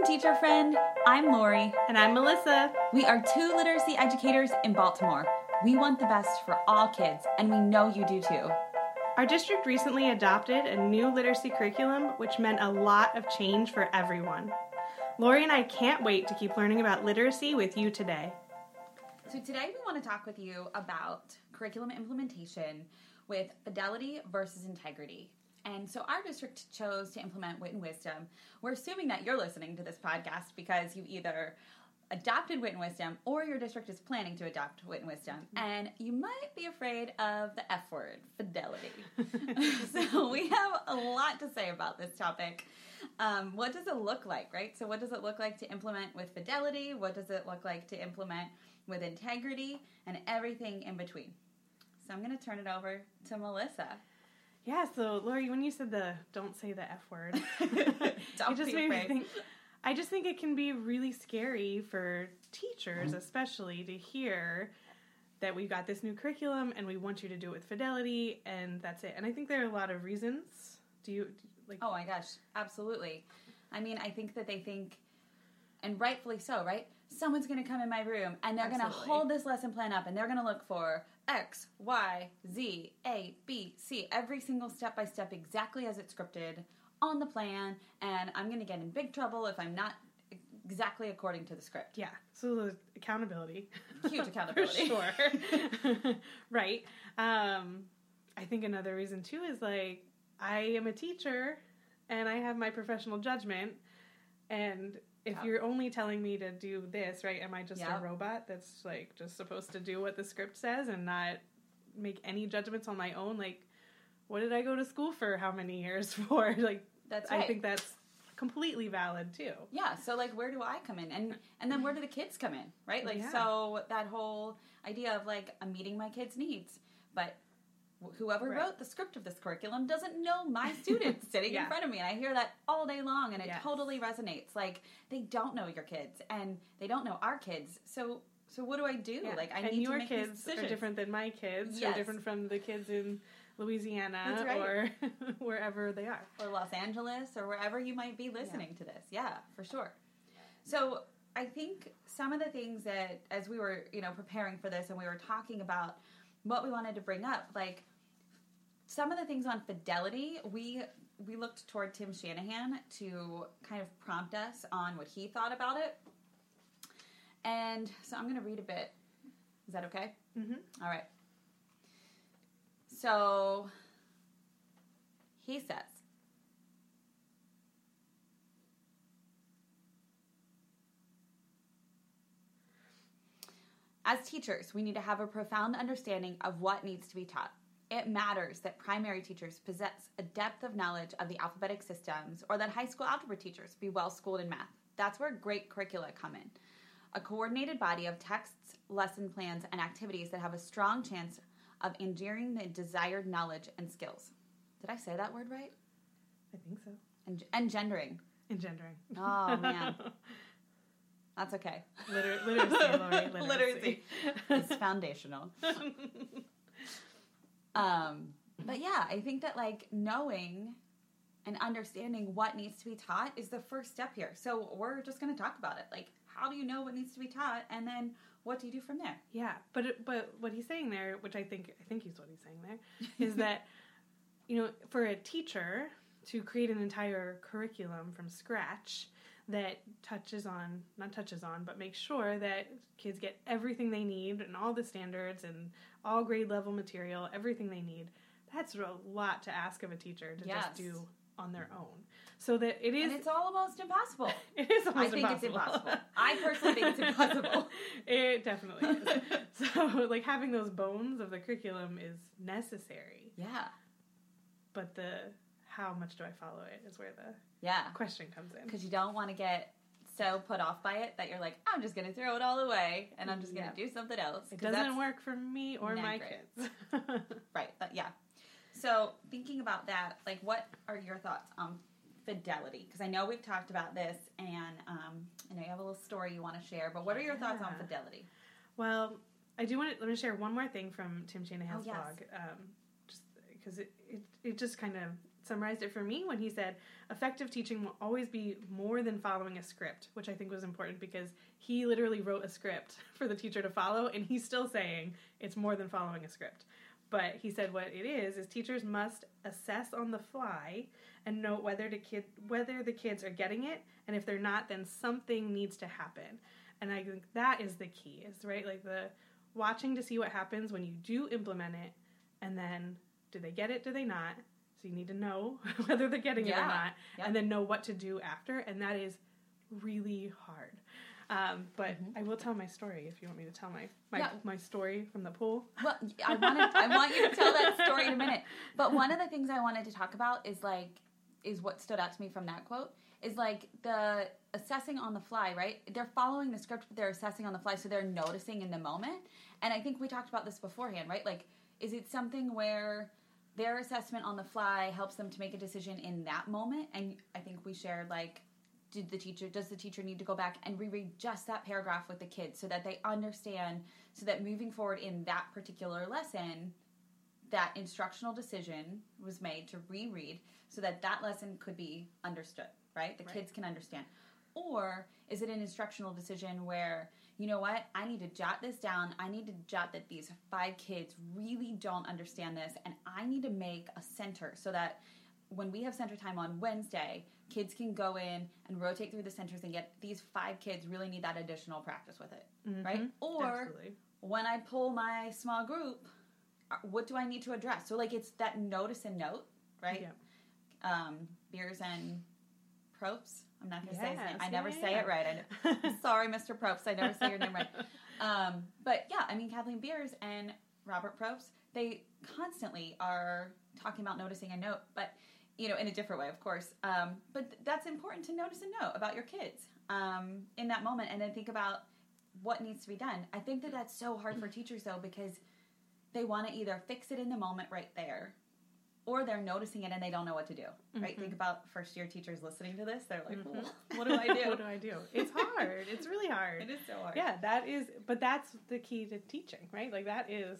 Welcome, teacher friend. I'm Lori. And I'm Melissa. We are two literacy educators in Baltimore. We want the best for all kids, and we know you do too. Our district recently adopted a new literacy curriculum, which meant a lot of change for everyone. Lori and I can't wait to keep learning about literacy with you today. So, today we want to talk with you about curriculum implementation with fidelity versus integrity. And so our district chose to implement Wit and Wisdom. We're assuming that you're listening to this podcast because you either adopted Wit and Wisdom or your district is planning to adopt Wit and Wisdom. And you might be afraid of the F word, fidelity. so we have a lot to say about this topic. Um, what does it look like, right? So, what does it look like to implement with fidelity? What does it look like to implement with integrity? And everything in between. So, I'm going to turn it over to Melissa. Yeah, so Lori, when you said the don't say the F word, it just made me think I just think it can be really scary for teachers mm-hmm. especially to hear that we've got this new curriculum and we want you to do it with fidelity and that's it. And I think there are a lot of reasons. Do you like Oh my gosh, absolutely. I mean, I think that they think, and rightfully so, right? Someone's going to come in my room and they're going to hold this lesson plan up and they're going to look for X, Y, Z, A, B, C, every single step by step exactly as it's scripted on the plan, and I'm going to get in big trouble if I'm not exactly according to the script. Yeah, so the accountability. Huge accountability. For sure. right. Um, I think another reason too is like I am a teacher and I have my professional judgment and if Yeah. you're only telling me to do this, right, am I just Yeah. a robot that's like just supposed to do what the script says and not make any judgments on my own? Like, what did I go to school for how many years for? Like, That's right. I think that's completely valid too. Yeah, so like where do I come in? And and then where do the kids come in? Right? Like Yeah. so that whole idea of like I'm meeting my kids' needs, but whoever Right. wrote the script of this curriculum doesn't know my students sitting Yeah. in front of me and I hear that all day long and it Yes. totally resonates. Like they don't know your kids and they don't know our kids. So so what do I do? Yeah. Like I and need your to make kids are different than my kids. Yes. Are different from the kids in Louisiana right. or wherever they are. or Los Angeles or wherever you might be listening to this. Yeah, for sure. So I think some of the things that as we were, you know, preparing for this and we were talking about what we wanted to bring up, like some of the things on fidelity, we we looked toward Tim Shanahan to kind of prompt us on what he thought about it. And so I'm going to read a bit. Is that okay? Mm-hmm. All right. So he says, As teachers, we need to have a profound understanding of what needs to be taught. It matters that primary teachers possess a depth of knowledge of the alphabetic systems or that high school algebra teachers be well schooled in math. That's where great curricula come in. A coordinated body of texts, lesson plans, and activities that have a strong chance of enduring the desired knowledge and skills. Did I say that word right? I think so. And engendering. Engendering. Oh, man. That's okay. Liter- literacy, Lori. Literacy. Literacy. It's foundational. Um, but yeah, I think that like knowing and understanding what needs to be taught is the first step here. So we're just going to talk about it. Like, how do you know what needs to be taught, and then what do you do from there? Yeah, but it, but what he's saying there, which I think I think he's what he's saying there, is that you know for a teacher to create an entire curriculum from scratch that touches on not touches on but makes sure that kids get everything they need and all the standards and all grade level material everything they need that's a lot to ask of a teacher to Yes. just do on their own so that it is and it's almost impossible. it is impossible. I almost think it's impossible. impossible. I personally think it's impossible. it definitely is. so, like having those bones of the curriculum is necessary, yeah, but the how much do I follow it is where the yeah. question comes in. Because you don't want to get so put off by it that you're like, I'm just going to throw it all away and I'm just going to do something else. it doesn't work for me or my great. kids. Right. That, yeah. So thinking about that, like, what are your thoughts on fidelity? Because I know we've talked about this, and um, I know you have a little story you want to share. But what are your thoughts on fidelity? well, I do want to let me share one more thing from Tim Shanahan's Oh, yes. blog, um, just because it, it it just kind of summarized it for me when he said, effective teaching will always be more than following a script, which I think was important because he literally wrote a script for the teacher to follow, and he's still saying it's more than following a script. But he said what it is is teachers must assess on the fly and note whether the kid whether the kids are getting it, and if they're not, then something needs to happen. And I think that is the key, is right like the watching to see what happens when you do implement it, and then do they get it? Do they not? So you need to know whether they're getting it or not, Yep. and then know what to do after, and that is really hard. Um, but I will tell my story if you want me to tell my my, Yeah. my story from the pool. Well, I wanted, I want you to tell that story in a minute. But one of the things I wanted to talk about is like, is what stood out to me from that quote is like the assessing on the fly, right? They're following the script, but they're assessing on the fly, so they're noticing in the moment. And I think we talked about this beforehand, right? Like, is it something where their assessment on the fly helps them to make a decision in that moment? And I think we shared like did the teacher does the teacher need to go back and reread just that paragraph with the kids so that they understand so that moving forward in that particular lesson that instructional decision was made to reread so that that lesson could be understood right the Right. kids can understand or is it an instructional decision where you know what i need to jot this down i need to jot that these five kids really don't understand this and i need to make a center so that when we have center time on Wednesday, kids can go in and rotate through the centers and get these five kids really need that additional practice with it, right? Mhm. Or Absolutely. when I pull my small group, uh, what do I need to address? So like it's that notice and note, right? Yeah. Um, beers and Propes. I'm not going to say his name. Yes, I never yeah, say yeah. it right. I. Sorry, Mr. Probst. I never say your name right. Um, but yeah, I mean, Kylene Beers and Robert Probst, they constantly are talking about noticing a note, but you know, in a different way, of course. Um, but th- that's important to notice and note about your kids um, in that moment, and then think about what needs to be done. I think that that's so hard for teachers though because they want to either fix it in the moment right there, or they're noticing it and they don't know what to do. Right? Mhm. Think about first year teachers listening to this. They're like, Mhm. "Well, "What do I do?" what do I do? It's hard. it's really hard. It is so hard. Yeah, that is, but that's the key to teaching, right? Like that is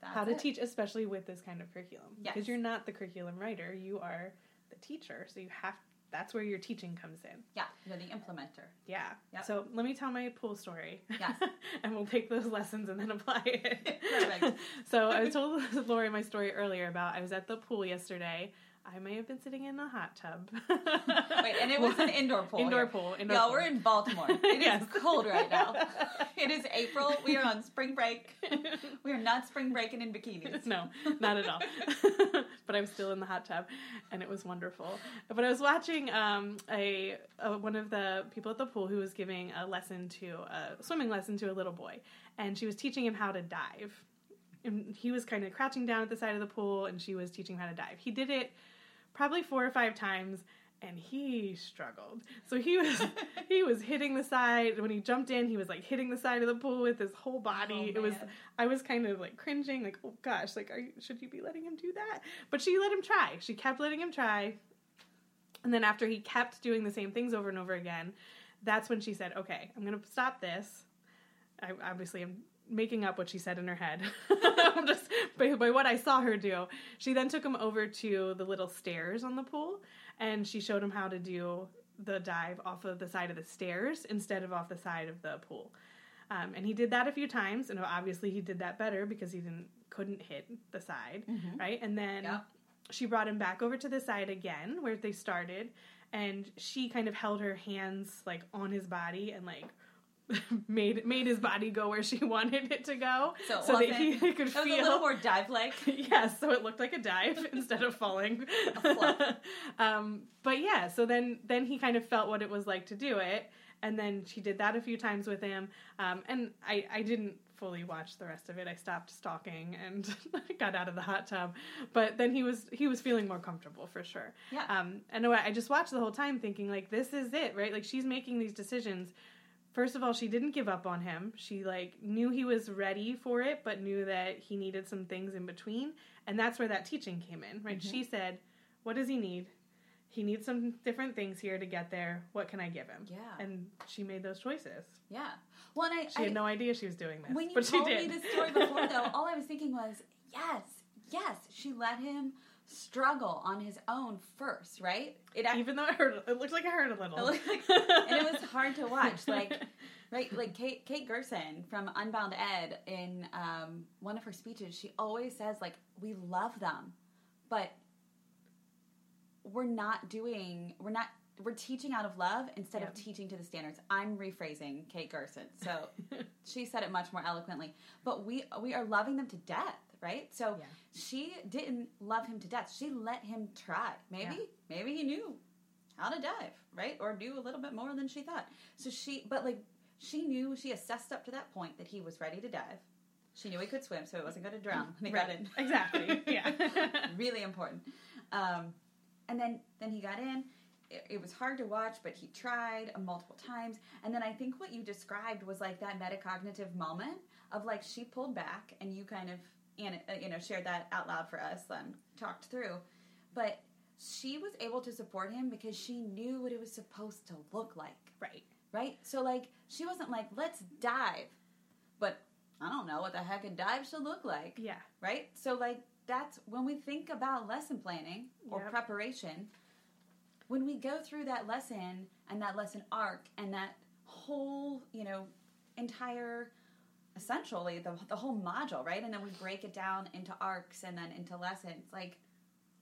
That's how to it. teach, especially with this kind of curriculum. Yes. Because you're not the curriculum writer, you are the teacher. So you have, that's where your teaching comes in. Yeah, you're the implementer. Yeah. Yep. So let me tell my pool story. Yes. and we'll take those lessons and then apply it. Perfect. so I told Lori my story earlier about I was at the pool yesterday. I may have been sitting in a hot tub. Wait, and it was an indoor pool. Indoor here. pool. Indoor Y'all, pool. we're in Baltimore. It is Yes. cold right now. it is April. We are on spring break. We are not spring breaking in bikinis. no, not at all. but I'm still in the hot tub, and it was wonderful. But I was watching um, a, a one of the people at the pool who was giving a lesson to a swimming lesson to a little boy, and she was teaching him how to dive. And he was kind of crouching down at the side of the pool, and she was teaching him how to dive. He did it probably four or five times. And he struggled. So he was he was hitting the side when he jumped in. He was like hitting the side of the pool with his whole body. Oh, it was. I was kind of like cringing, like, oh gosh, like, are you, should you be letting him do that? But she let him try. She kept letting him try. And then after he kept doing the same things over and over again, that's when she said, okay, I'm going to stop this. I obviously am making up what she said in her head. Just by, by what I saw her do. She then took him over to the little stairs on the pool and she showed him how to do the dive off of the side of the stairs instead of off the side of the pool. Um, and he did that a few times, and obviously he did that better because he didn't couldn't hit the side, Mhm. right? And then Yeah. she brought him back over to the side again where they started, and she kind of held her hands like on his body and like made made his body go where she wanted it to go, So it that he could It feel. a little more dive like. yes, so it looked like a dive instead of falling. um, but yeah, so then then he kind of felt what it was like to do it, and then she did that a few times with him. Um, and I I didn't fully watch the rest of it. I stopped stalking and got out of the hot tub. But then he was he was feeling more comfortable for sure. Yeah. Um, and I just watched the whole time thinking like this is it, right? Like she's making these decisions. First of all, she didn't give up on him. She like knew he was ready for it, but knew that he needed some things in between, and that's where that teaching came in, right? Mhm. She said, "What does he need? He needs some different things here to get there. What can I give him?" Yeah. And she made those choices. yeah. Well, and I, She I had no idea she was doing this, when you but she told did. me this story before, though, all I was thinking was, yes, yes, she let him struggle on his own first, right? It even though it hurt, it looked like it hurt a little, it like, and it was hard to watch. Like, right, like Kate Kate Gerson from UnboundEd in um, one of her speeches, she always says like, "We love them, but we're not doing, we're not." We're teaching out of love instead of teaching to the standards. I'm rephrasing Kate Gerson, so she said it much more eloquently. But we we are loving them to death right? So yeah. she didn't love him to death. She let him try. Maybe, yeah. maybe he knew how to dive, right? Or do a little bit more than she thought. So she, but like, she knew, she assessed up to that point that he was ready to dive. She knew he could swim, so it wasn't going to drown when he right. got in. Exactly. Yeah. really important. Um, and then, then he got in. It, it was hard to watch, but he tried multiple times. And then I think what you described was like that metacognitive moment of like she pulled back and you kind of and uh, you know shared that out loud for us and talked through. But she was able to support him because she knew what it was supposed to look like. Right. Right? So like she wasn't like let's dive. But i don't know what the heck a dive should look like. Yeah. Right? So like that's when we think about lesson planning or yep. preparation when we go through that lesson and that lesson arc and that whole you know entire essentially the, the whole module, right? And then we break it down into arcs and then into lessons. Like,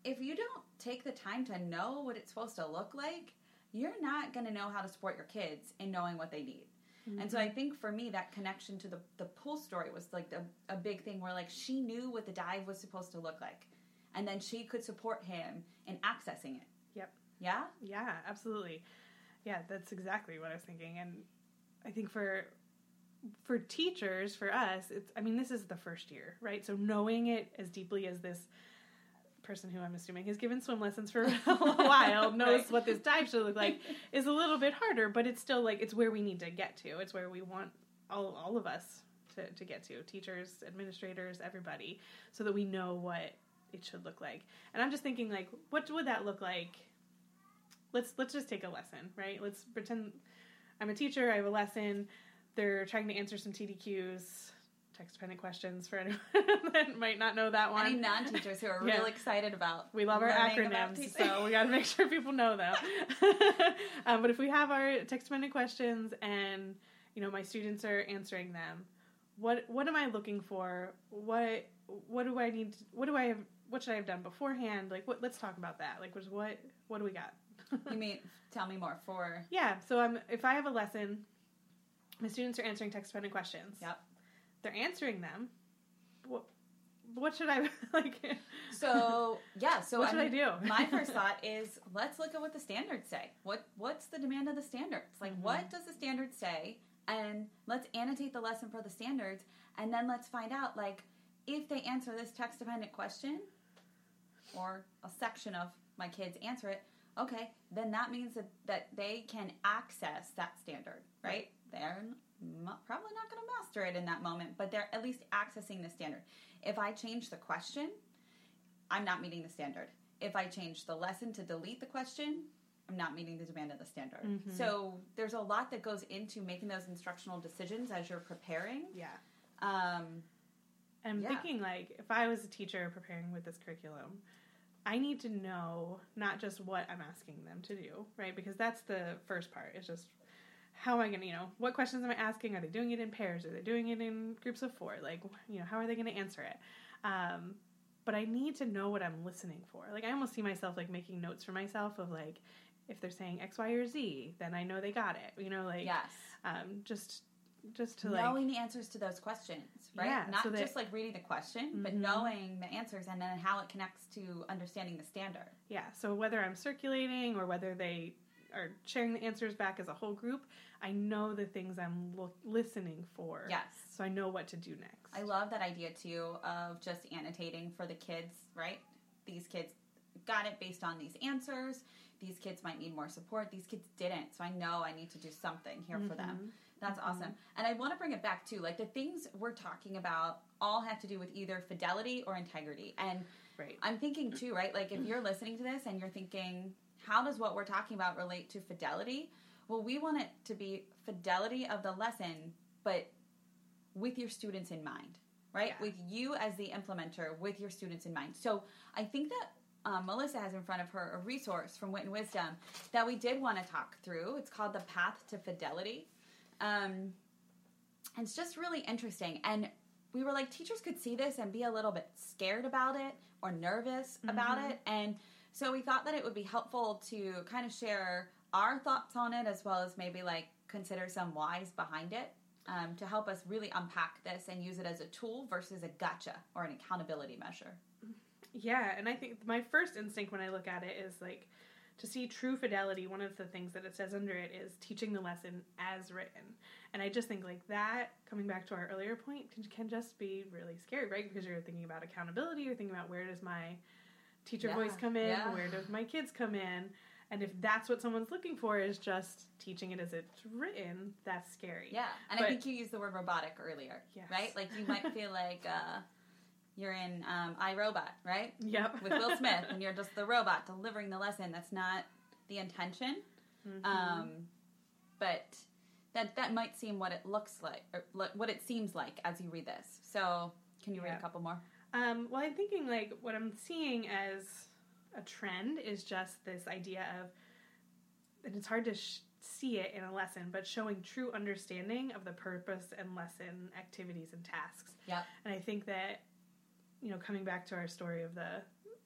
if you don't take the time to know what it's supposed to look like, you're not going to know how to support your kids in knowing what they need. Mm-hmm. And so I mm-hmm. think for me, that connection to the, the pool story was like the, a big thing where like she knew what the dive was supposed to look like. And then she could support him in accessing it. Yep. Yeah? Yeah, absolutely. Yeah, that's exactly what I was thinking. And I think for for teachers, for us, it's I mean, this is the first year, right? So knowing it as deeply as this person who I'm assuming has given swim lessons for a while knows right. what this dive should look like is a little bit harder, but it's still like it's where we need to get to. It's where we want all all of us to, to get to. Teachers, administrators, everybody, so that we know what it should look like. And I'm just thinking like, what would that look like? Let's let's just take a lesson, right? Let's pretend I'm a teacher, I have a lesson they're trying to answer some TDQs, text dependent questions for anyone that might not know that one. Any non teachers who are yeah. real excited about. We love our acronyms, so we got to make sure people know them. um, but if we have our text dependent questions and you know my students are answering them, what what am I looking for? What what do I need? To, what do I have? What should I have done beforehand? Like what? Let's talk about that. Like what what do we got? you mean tell me more for? Yeah. So I'm if I have a lesson my students are answering text dependent questions. Yep. They're answering them. What, what should I like? So yeah, so what I should mean, I do? my first thought is let's look at what the standards say. What what's the demand of the standards? Like mm-hmm. what does the standard say? And let's annotate the lesson for the standards, and then let's find out like if they answer this text dependent question, or a section of my kids answer it. Okay, then that means that, that they can access that standard, right? They're probably not going to master it in that moment, but they're at least accessing the standard. If I change the question, I'm not meeting the standard. If I change the lesson to delete the question, I'm not meeting the demand of the standard. Mm-hmm. So there's a lot that goes into making those instructional decisions as you're preparing. Yeah. Um, I'm yeah. thinking like if I was a teacher preparing with this curriculum, I need to know not just what I'm asking them to do, right? Because that's the first part. It's just how am I going to, you know, what questions am I asking? Are they doing it in pairs? Are they doing it in groups of four? Like, you know, how are they going to answer it? Um, but I need to know what I'm listening for. Like, I almost see myself like making notes for myself of like, if they're saying X, Y, or Z, then I know they got it. You know, like, yes, um, just just to like knowing the answers to those questions, right? Yeah, Not so that, just like reading the question, mm-hmm. but knowing the answers and then how it connects to understanding the standard. Yeah. So whether I'm circulating or whether they are sharing the answers back as a whole group, I know the things I'm lo- listening for. Yes. So I know what to do next. I love that idea too of just annotating for the kids, right? These kids got it based on these answers. These kids might need more support. These kids didn't. So I know I need to do something here mm-hmm. for them. Mm-hmm. That's mm-hmm. awesome. And I want to bring it back too. Like the things we're talking about all have to do with either fidelity or integrity. And right. I'm thinking too, right? Like if you're listening to this and you're thinking, how does what we're talking about relate to fidelity? Well, we want it to be fidelity of the lesson, but with your students in mind, right? Yeah. With you as the implementer, with your students in mind. So I think that um, Melissa has in front of her a resource from Wit and Wisdom that we did want to talk through. It's called The Path to Fidelity. Um, and it's just really interesting. And we were like, teachers could see this and be a little bit scared about it or nervous about Mhm. it. And so we thought that it would be helpful to kind of share our thoughts on it as well as maybe like consider some whys behind it um, to help us really unpack this and use it as a tool versus a gotcha or an accountability measure. Yeah, and I think my first instinct when I look at it is like to see true fidelity. One of the things that it says under it is teaching the lesson as written, and I just think like that. Coming back to our earlier point, can, can just be really scary, right? Because you're thinking about accountability, you're thinking about where does my teacher Yeah, voice come in, yeah. where does my kids come in, and if that's what someone's looking for is just teaching it as it's written, that's scary. Yeah, and But- I think you used the word robotic earlier, Yes. right? Like you might feel like uh, you're in um, I, Robot, right? Yep. With Will Smith, and you're just the robot delivering the lesson. That's not the intention, Mhm. um, but that that might seem what it looks like, or what it seems like as you read this. So, can you read a couple more? Um, well, I'm thinking like what I'm seeing as a trend is just this idea of, and it's hard to sh- see it in a lesson, but showing true understanding of the purpose and lesson activities and tasks. Yep. And I think that, you know, coming back to our story of the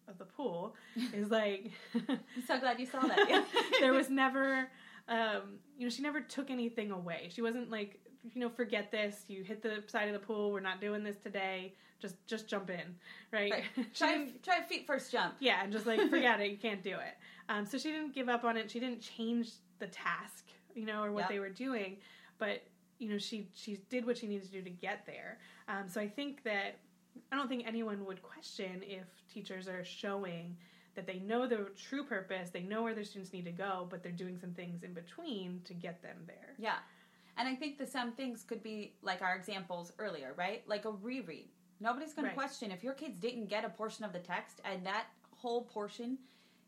of the pool is like I'm so glad you saw that. there was never um, you know she never took anything away she wasn't like you know forget this you hit the side of the pool we're not doing this today just just jump in right, Right. Try try feet first jump. yeah and just like forget it you can't do it um, so she didn't give up on it she didn't change the task you know or what Yep. they were doing but you know she she did what she needed to do to get there um, so i think that i don't think anyone would question if teachers are showing that they know the true purpose they know where their students need to go but they're doing some things in between to get them there Yeah. And I think the some things could be like our examples earlier, right? Like a reread. Nobody's going Right. to question if your kids didn't get a portion of the text and that whole portion,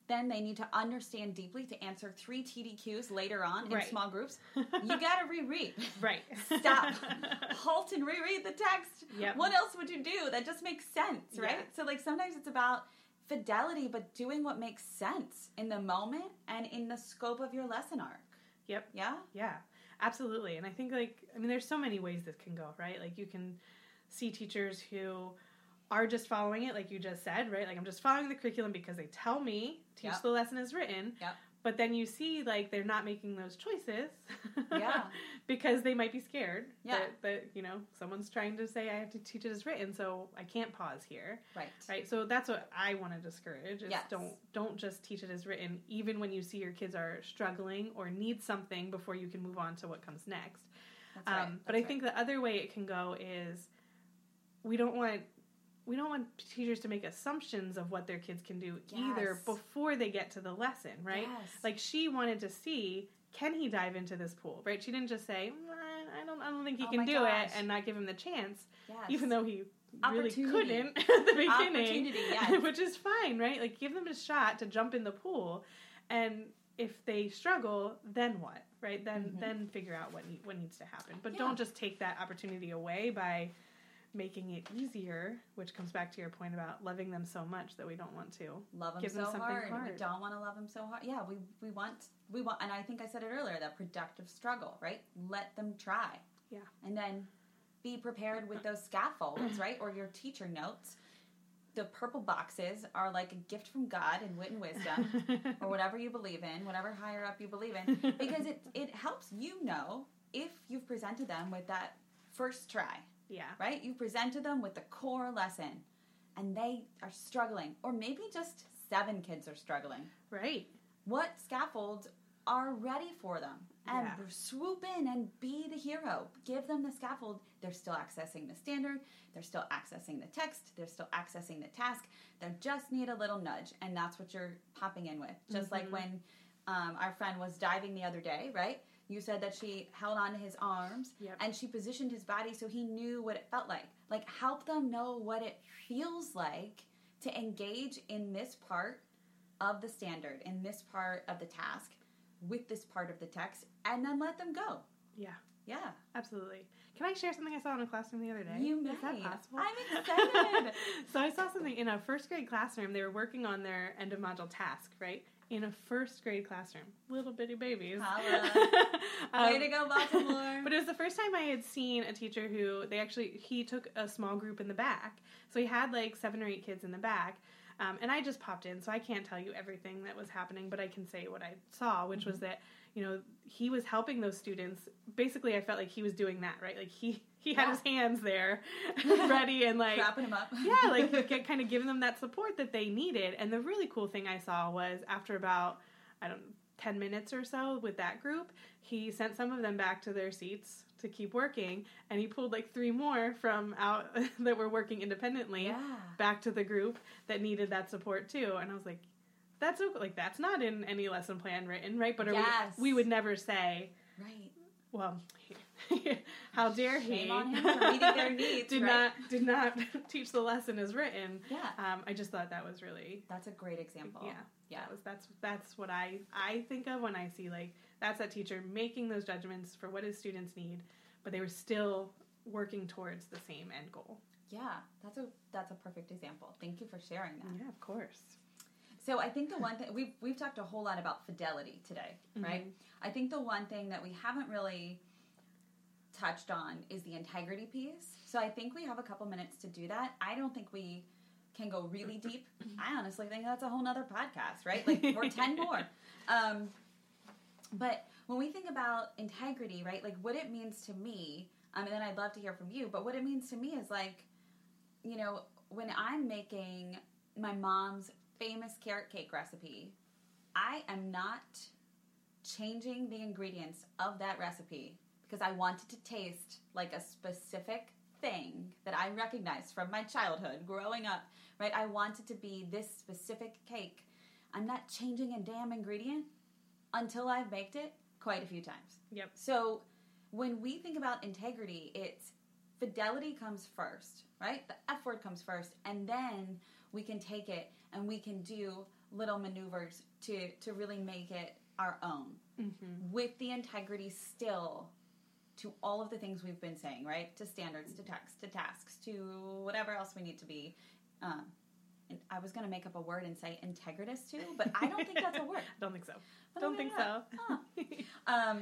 then they need to understand deeply to answer three TDQs later on in small groups. You got to reread. right Stop. Halt and reread the text. Yep. What else would you do? That just makes sense, right? Yeah. So, like, sometimes it's about fidelity, but doing what makes sense in the moment and in the scope of your lesson arc. Yep. Yeah? Yeah, absolutely. And I think like I mean there's so many ways this can go, right? Like you can see teachers who are just following it like you just said, right? Like I'm just following the curriculum because they tell me teach Yep. the lesson as written. Yep. But then you see like they're not making those choices. Yeah. because they might be scared Yeah. that, that you know someone's trying to say I have to teach it as written, so I can't pause here. Right. Right. So that's what I want to discourage is Yes. don't don't just teach it as written even when you see your kids are struggling or need something before you can move on to what comes next. That's right. Um, but That's I think the other way it can go is we don't want we don't want teachers to make assumptions of what their kids can do either before they get to the lesson, right? Yes. Like she wanted to see can he dive into this pool, right? She didn't just say, "Mm, I don't I don't think he Oh can do gosh. it and not give him the chance yes. even though he really couldn't at the beginning, Opportunity, yes. which is fine, right? Like give them a shot to jump in the pool, and if they struggle, then what, right? Then Mhm. then figure out what ne- what needs to happen. But Yeah. don't just take that opportunity away by making it easier, which comes back to your point about loving them so much that we don't want to. love them give so them something hard. We don't want to love them so hard. Yeah, we we want we want, and I think I said it earlier that productive struggle, right? Let them try. Yeah. and then be prepared with those scaffolds, right, or your teacher notes. The purple boxes are like a gift from God and wit and wisdom. or whatever you believe in, whatever higher up you believe in, because it it helps you know if you've presented them with that first try, yeah, right? You presented them with the core lesson, and they are struggling, or maybe just seven kids are struggling. right. What scaffolds are ready for them? And Yeah. swoop in and be the hero. Give them the scaffold. They're still accessing the standard. They're still accessing the text. They're still accessing the task. They just need a little nudge, and that's what you're popping in with. Just like Mhm. when um, our friend was diving the other day, right? You said that she held on to his arms Yep. and she positioned his body so he knew what it felt like. Like, help them know what it feels like to engage in this part of the standard, in this part of the task, with this part of the text, and then let them go. Yeah. Yeah. Absolutely. Can I share something I saw in a classroom the other day? You may. Is that possible? I'm excited. so I saw something in a first grade classroom. They were working on their end of module task, right? In a first grade classroom, little bitty babies. Holla. Um, Way to go, Baltimore. But it was the first time I had seen a teacher who they actually he took a small group in the back. So he had like seven or eight kids in the back. Um, and I just popped in, so I can't tell you everything that was happening, but I can say what I saw, which was that you know he was helping those students. Basically, I felt like he was doing that right. Like he he had Yeah. his hands there, ready and like Wrapping him up. yeah, like get, kind of giving them that support that they needed. And the really cool thing I saw was after about I don't know, 10 minutes or so with that group, he sent some of them back to their seats to keep working and he pulled like three more from out that were working independently yeah. back to the group that needed that support too. And I was like that's okay. like that's not in any lesson plan written, right? But Yes. we, we would never say, Right. well, how dare he? On him for meeting their needs, did right? not did not teach the lesson as written. Yeah. Um, I just thought that was really That's a great example. yeah Yeah. That was that's that's what I I think of when I see like that's that teacher making those judgments for what his students need, but they were still working towards the same end goal. Yeah. That's a that's a perfect example. Thank you for sharing that. Yeah, of course. So I think the one thing we've we've talked a whole lot about fidelity today, right? I think the one thing that we haven't really touched on is the integrity piece. So I think we have a couple minutes to do that. I don't think we can go really deep. I honestly think that's a whole nother podcast, right? Like we're ten more. Um, but when we think about integrity, right? Like what it means to me, um, and then I'd love to hear from you. But what it means to me is like, you know, when I'm making my mom's famous carrot cake recipe, I am not changing the ingredients of that recipe because I wanted to taste like a specific thing that I recognized from my childhood growing up, right? I wanted to be this specific cake. I'm not changing a damn ingredient until I've baked it quite a few times. Yep. So when we think about integrity, it's fidelity comes first, right? The F word comes first, and then we can take it and we can do little maneuvers to to really make it our own Mm-hmm. with the integrity still to all of the things we've been saying, right? To standards, to text, to tasks, to whatever else we need to be. Um, and I was going to make up a word and say integritous too, but I don't think that's a word. Don't think so. But Don't think so. Huh. um,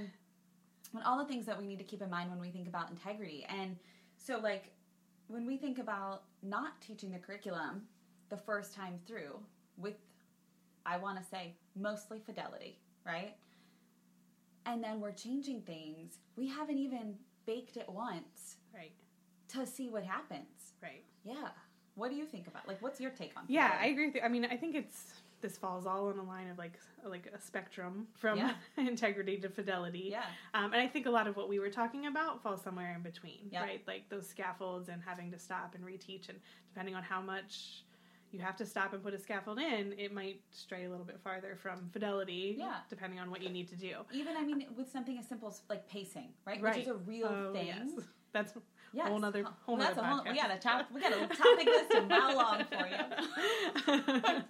and all the things that we need to keep in mind when we think about integrity. And so, like, when we think about not teaching the curriculum the first time through with, I want to say, mostly fidelity, right? And then we're changing things. We haven't even baked it once right. to see what happens. Right. Yeah. What do you think about? Like, what's your take on? Yeah, I agree with you. I mean, I think it's this falls all in a line of like like a spectrum from Yeah. integrity to fidelity. Yeah. Um, and I think a lot of what we were talking about falls somewhere in between, Yeah. right? Like those scaffolds and having to stop and reteach, and depending on how much you have to stop and put a scaffold in, it might stray a little bit farther from fidelity, Yeah. depending on what you need to do. Even, I mean, with something as simple as like pacing, right? Right. Which is a real Oh, thing. yes. That's Yes. Whole nother- whole That's nother a whole, podcast. we got a top, we got a topic list a mile long for you.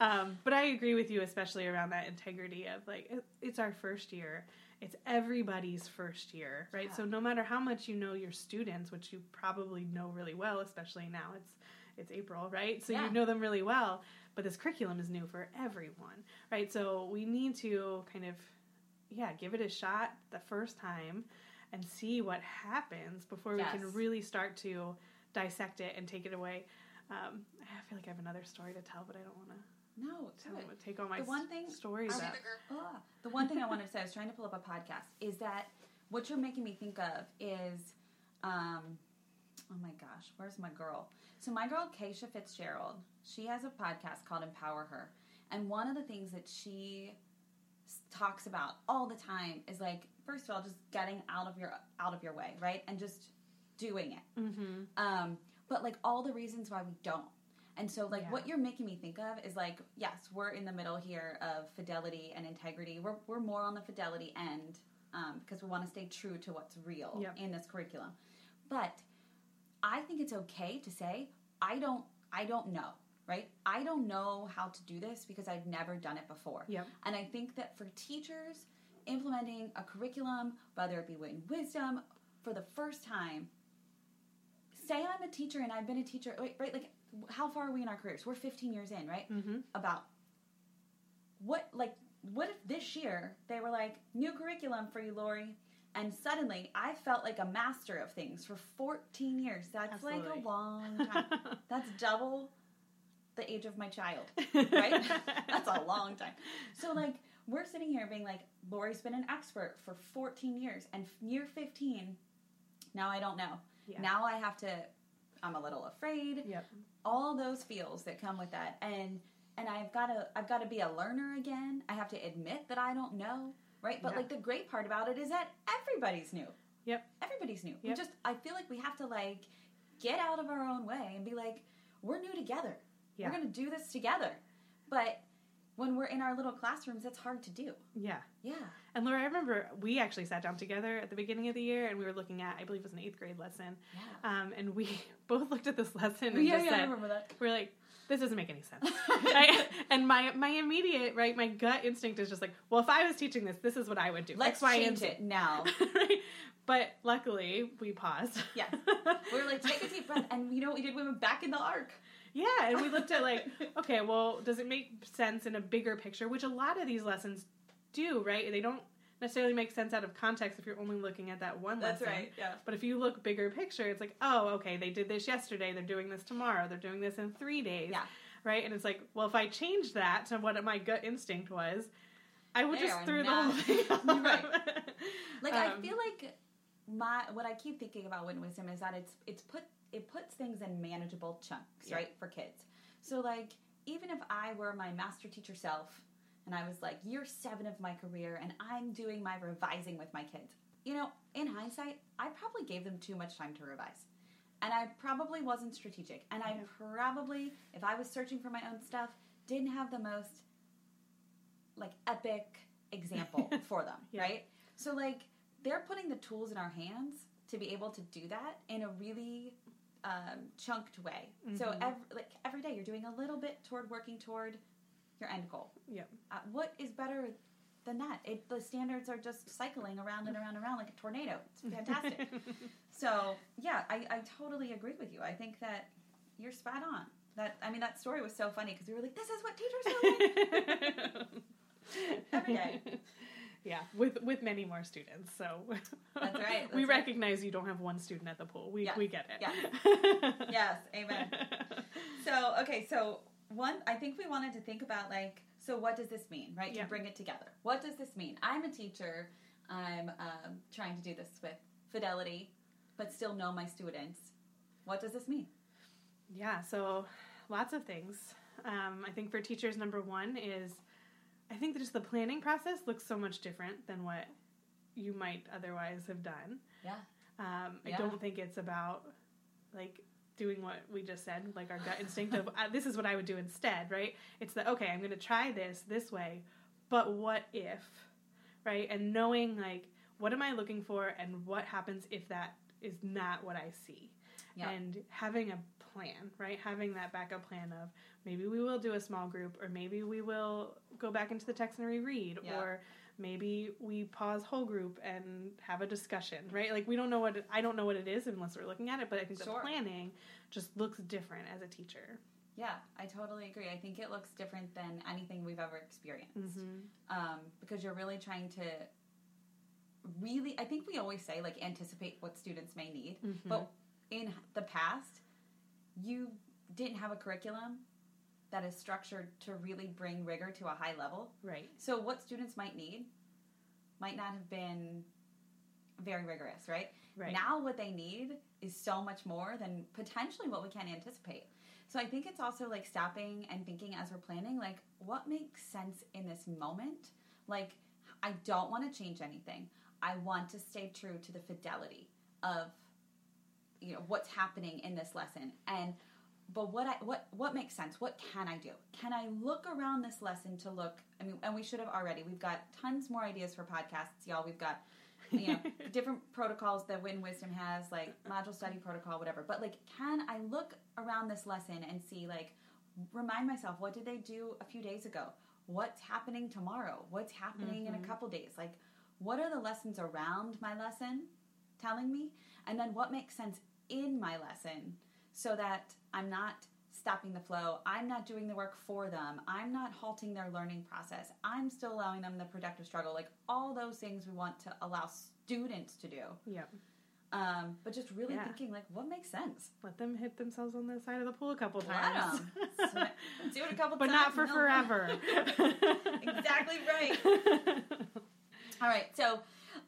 um, but I agree with you, especially around that integrity of like it, it's our first year. It's everybody's first year, right? Yeah. So no matter how much you know your students, which you probably know really well, especially now it's it's April, right? So Yeah. you know them really well, but this curriculum is new for everyone, right? So we need to kind of yeah, give it a shot the first time and see what happens before we can really start to dissect it and take it away. Um, I feel like I have another story to tell, but I don't want to No, tell, do it. take all my The one s- thing- stories I'll up. The one thing I wanted to say, I was trying to pull up a podcast, is that what you're making me think of is, um, oh my gosh, where's my girl? So my girl Keisha Fitzgerald, she has a podcast called Empower Her, and one of the things that she talks about all the time is like, first of all, just getting out of your out of your way, right, and just doing it. Mm-hmm. Um, but like all the reasons why we don't. And so, like, Yeah. what you're making me think of is like, yes, we're in the middle here of fidelity and integrity. We're, we're more on the fidelity end um, because we want to stay true to what's real Yep. in this curriculum. But I think it's okay to say, I don't, I don't know, right? I don't know how to do this because I've never done it before. Yep. And I think that for teachers, implementing a curriculum, whether it be and Wisdom, for the first time, say I'm a teacher and I've been a teacher, right? right like, how far are we in our careers? We're 15 years in, right? Mm-hmm. About what, like, what if this year they were like, new curriculum for you, Lori? And suddenly I felt like a master of things for 14 years. That's like a long time. That's double the age of my child, right? That's a long time. So, like, we're sitting here being like, Lori's been an expert for 14 years, and year 15, now I don't know. Yeah. Now I have to, I'm a little afraid. Yep. All those feels that come with that. And, and I've got to, I've got to be a learner again. I have to admit that I don't know, right? But Yeah. like the great part about it is that everybody's new. Yep. Everybody's new. We just, I feel like we have to like get out of our own way and be like, we're new together. Yeah. We're to do this together. But when we're in our little classrooms, it's hard to do. Yeah. Yeah. And Lori, I remember we actually sat down together at the beginning of the year and we were looking at, I believe it was an eighth grade lesson. Yeah. Um, and we both looked at this lesson and yeah, just yeah, I said, remember that. we're like, this doesn't make any sense. right? And my my immediate, right, my gut instinct is just like, well, if I was teaching this, this is what I would do. Let's X, Y, change it now. right? But luckily, we paused. Yeah, We were like, take a deep breath. And you know what we did? We went back in the arc. Yeah, and we looked at like, okay, well, does it make sense in a bigger picture? Which a lot of these lessons do, right? They don't necessarily make sense out of context if you're only looking at that one lesson. right. Yeah. But if you look bigger picture, it's like, oh, okay, they did this yesterday, they're doing this tomorrow, they're doing this in three days. Yeah. Right? And it's like, well, if I change that to what my gut instinct was, I would They just throw the whole thing off. Right. Like I Um, feel like my what I keep thinking about Wit and Wisdom is that it's it's put it puts things in manageable chunks, Yeah. right, for kids. So like even if I were my master teacher self and I was like year seven of my career and I'm doing my revising with my kids, you know, in hindsight, I probably gave them too much time to revise. And I probably wasn't strategic. And I probably, if I was searching for my own stuff, didn't have the most like epic example for them, Yeah. right? So like they're putting the tools in our hands to be able to do that in a really um, chunked way. So Mhm. every, like every day you're doing a little bit toward working toward your end goal. Yep. Uh, what is better than that? It, the standards are just cycling around and around and around like a tornado. It's fantastic. so yeah, I, I totally agree with you. I think that you're spot on. That I mean that story was so funny because we were like, this is what teachers do. Every day. Yeah, with with many more students. So That's right, we right. recognize you don't have one student at the pool. We we get it. yes. yes, amen. So okay, so one, I think we wanted to think about like, so what does this mean, right? Yeah. To bring it together. What does this mean? I'm a teacher. I'm um, trying to do this with fidelity, but still know my students. What does this mean? Yeah, so lots of things. Um, I think for teachers, number one is I think that just the planning process looks so much different than what you might otherwise have done. Yeah. Um, I Yeah. don't think it's about like doing what we just said, like our gut instinct of uh, this is what I would do instead, right? It's that okay, I'm going to try this this way, but what if, right? And knowing like what am I looking for and what happens if that is not what I see, Yeah. and having a plan, right? Having that backup plan of maybe we will do a small group, or maybe we will go back into the text and reread, Yeah. or maybe we pause whole group and have a discussion, right? Like we don't know what it, I don't know what it is unless we're looking at it, but I think Sure. the planning just looks different as a teacher. Yeah, I totally agree. I think it looks different than anything we've ever experienced. Mm-hmm. um, because you're really trying to really i think we always say like anticipate what students may need Mhm. but in the past you didn't have a curriculum that is structured to really bring rigor to a high level. Right. so what students might need might not have been very rigorous right? Right. now what they need is so much more than potentially what we can anticipate. So i think it's also like stopping and thinking as we're planning like what makes sense in this moment? Like i don't want to change anything. I want to stay true to the fidelity of you know what's happening in this lesson. And but what i what what makes sense what can i do can i look around this lesson to look i mean and we should have already we've got tons more ideas for podcasts y'all we've got you know different protocols that Win Wisdom has, like module study protocol, whatever. But like, can I look around this lesson and see, like, remind myself what did they do a few days ago? What's happening tomorrow? What's happening in Mhm. a couple days? Like, what are the lessons around my lesson telling me? And then what makes sense in my lesson so that I'm not stopping the flow. I'm not doing the work for them. I'm not halting their learning process. I'm still allowing them the productive struggle. Like all those things we want to allow students to do. Yep. Um, but just really Yeah. thinking like what makes sense. Let them hit themselves on the side of the pool a couple times. 'em. Sw- Do it a couple but times. But not for forever. Exactly right. All right, so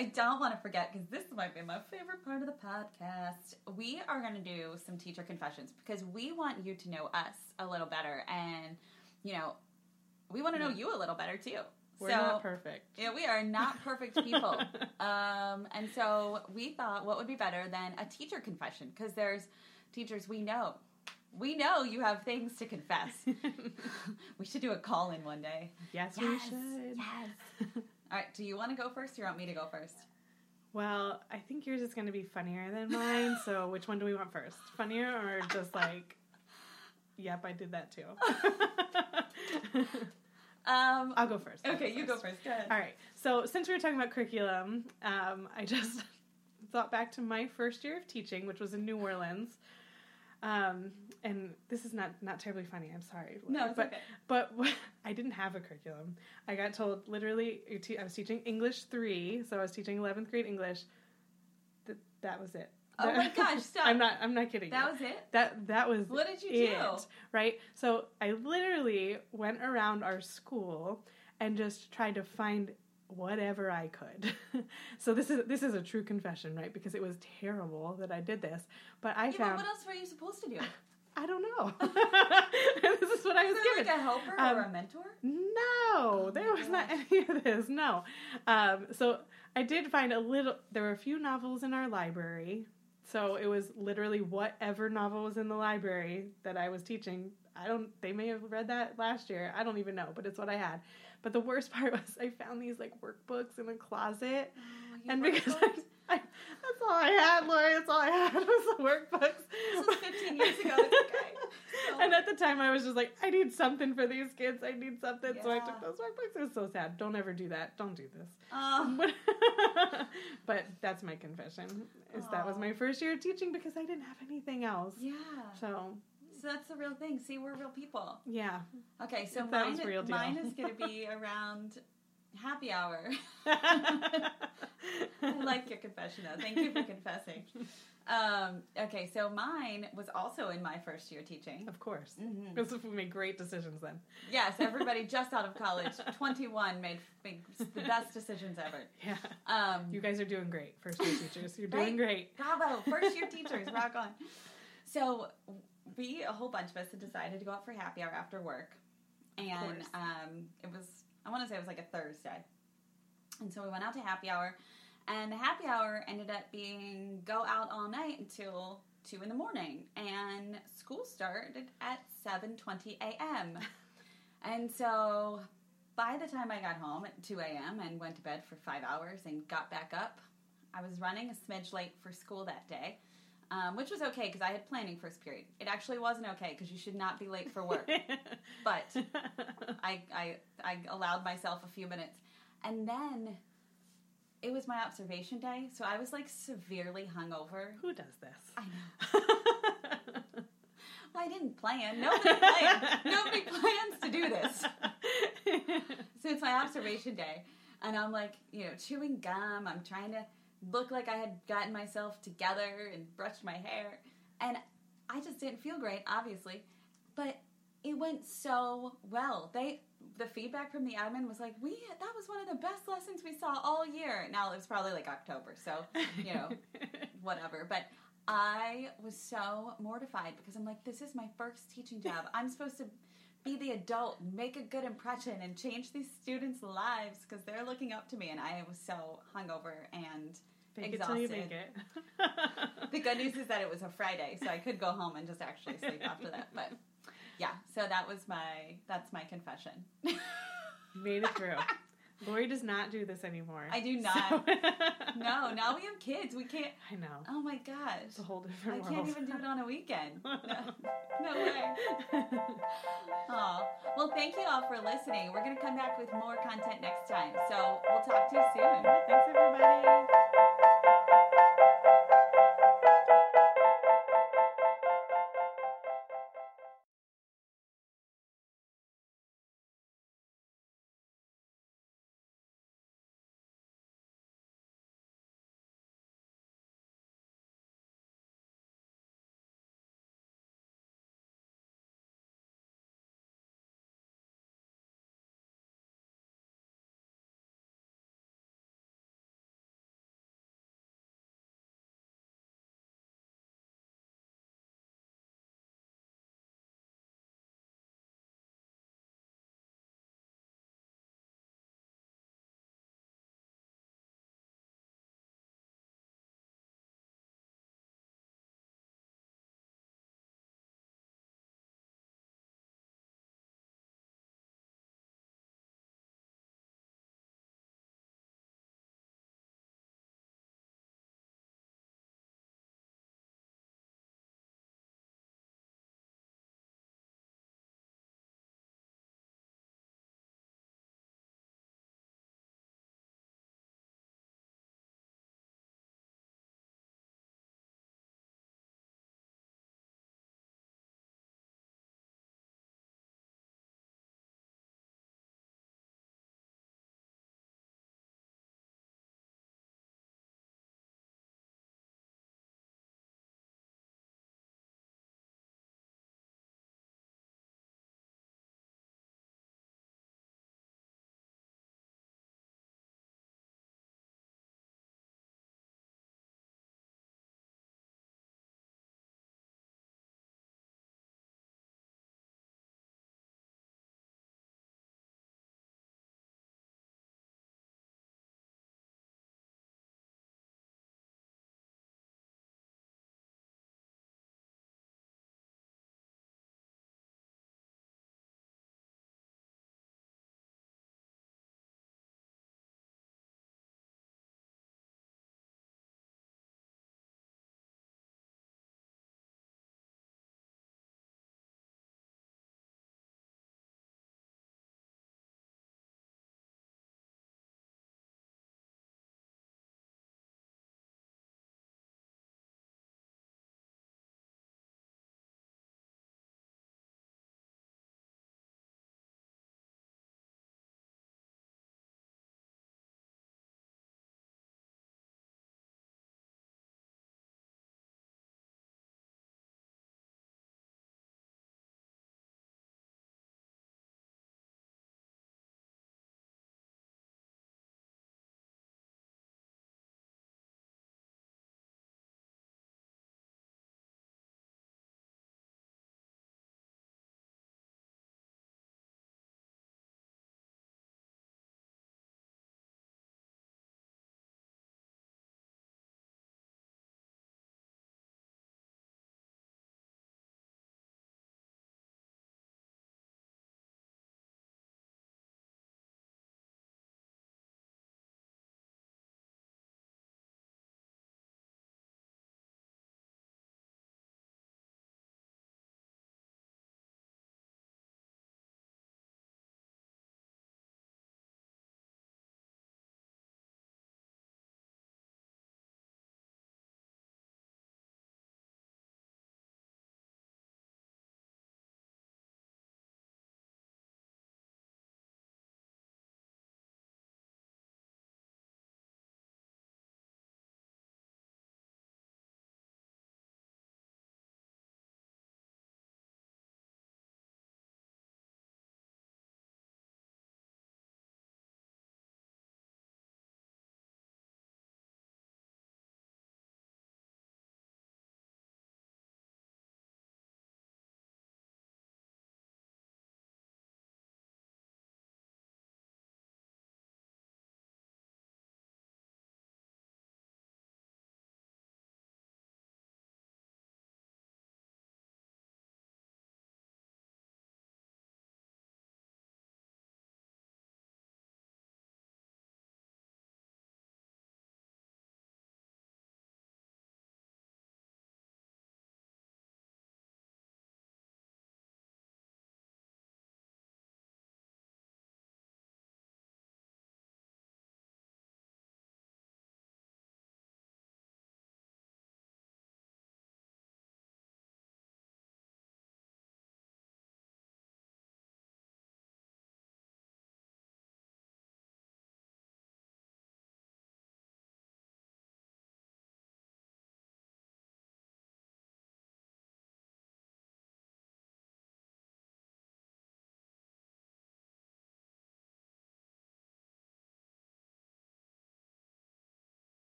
I don't want to forget because this might be my favorite part of the podcast. We are going to do some teacher confessions because we want you to know us a little better, and you know, we want to know you a little better too. We're so, not perfect. yeah, we are not perfect people. um, and so we thought what would be better than a teacher confession because there's teachers we know. We know you have things to confess. we should do a call in one day. yes, we should. Yes. All right, do you want to go first or you want me to go first? Well, I think yours is going to be funnier than mine. so, which one do we want first? Funnier or just like, yep, I did that too. Um, I'll go first. I'll okay, you go first. Go ahead. All right. So, since we were talking about curriculum, um, I just thought back to my first year of teaching, which was in New Orleans. Um, and this is not not terribly funny. I'm sorry. No, it's but okay. but I didn't have a curriculum. I got told literally te- I was teaching English three, so I was teaching 11th grade English. That that was it. Oh my gosh, stop. I'm not. I'm not kidding. That you. was it? That that was What did you it, do? right? So I literally went around our school and just tried to find whatever I could. so this is this is a true confession, right? Because it was terrible that I did this, but I Yeah, but found what else were you supposed to do? I don't know. this is what I was Was there given. like a helper or Um, a mentor? No, there my was not any of this. No. Um, so I did find a little. There were a few novels in our library. So it was literally whatever novel was in the library that I was teaching. I don't. They may have read that last year. I don't even know, but it's what I had. But the worst part was I found these like workbooks in the closet, Oh, and because I. I, that's all I had, Lori. That's all I had was the workbooks. This was 15 years ago. Okay. So- And at the time, I was just like, I need something for these kids. I need something. So I took those workbooks. It was so sad. Don't ever do that. Don't do this. Oh, But, but that's my confession. Is that was my first year of teaching because I didn't have anything else. yeah. So So that's the real thing. See, we're real people. yeah. Okay, so That mine, was real deal. mine is going to be around happy hour. I like your confession though. Thank you for confessing. Um, okay, so mine was also in my first year teaching. of course. Mhm. Because we made great decisions then. Yes, everybody just out of college, 21, made, made the best decisions ever. Yeah. Um, You guys are doing great, first year teachers. You're doing Right? great. Bravo, first year teachers, rock on. So we, a whole bunch of us, had decided to go out for happy hour after work, and um, it was I want to say it was like a Thursday, and so we went out to happy hour, and the happy hour ended up being go out all night until two in the morning, and school started at seven twenty a.m. and so by the time I got home at 2 a.m. and went to bed for five hours and got back up, I was running a smidge late for school that day, um, which was okay because I had planning first period. It actually wasn't okay because you should not be late for work. but I, I, I allowed myself a few minutes. And then it was my observation day, so I was like severely hungover. Who does this? I know. Well, I didn't plan. Nobody planned. Nobody plans to do this. So it's my observation day, and I'm like, you know, chewing gum. I'm trying to look like I had gotten myself together and brushed my hair, and I just didn't feel great, obviously. But it went so well. They, the feedback from the admin was like, we that was one of the best lessons we saw all year. Now it was probably like October, so you know, whatever. But I was so mortified because I'm like, this is my first teaching job. I'm supposed to be the adult, make a good impression, and change these students' lives because they're looking up to me. And I was so hungover and Fake it till you exhausted. make it. The good news is that it was a Friday, so I could go home and just actually sleep after that. But yeah, so that was my that's my confession. Made it through. Lori does not do this anymore. I do not. So- no, now we have kids. We can't. I know. Oh my gosh. It's a whole I different world. can't even do it on a weekend. No, no way. Aw. Well, thank you all for listening. We're going to come back with more content next time. So we'll talk to you soon. Thanks, everybody.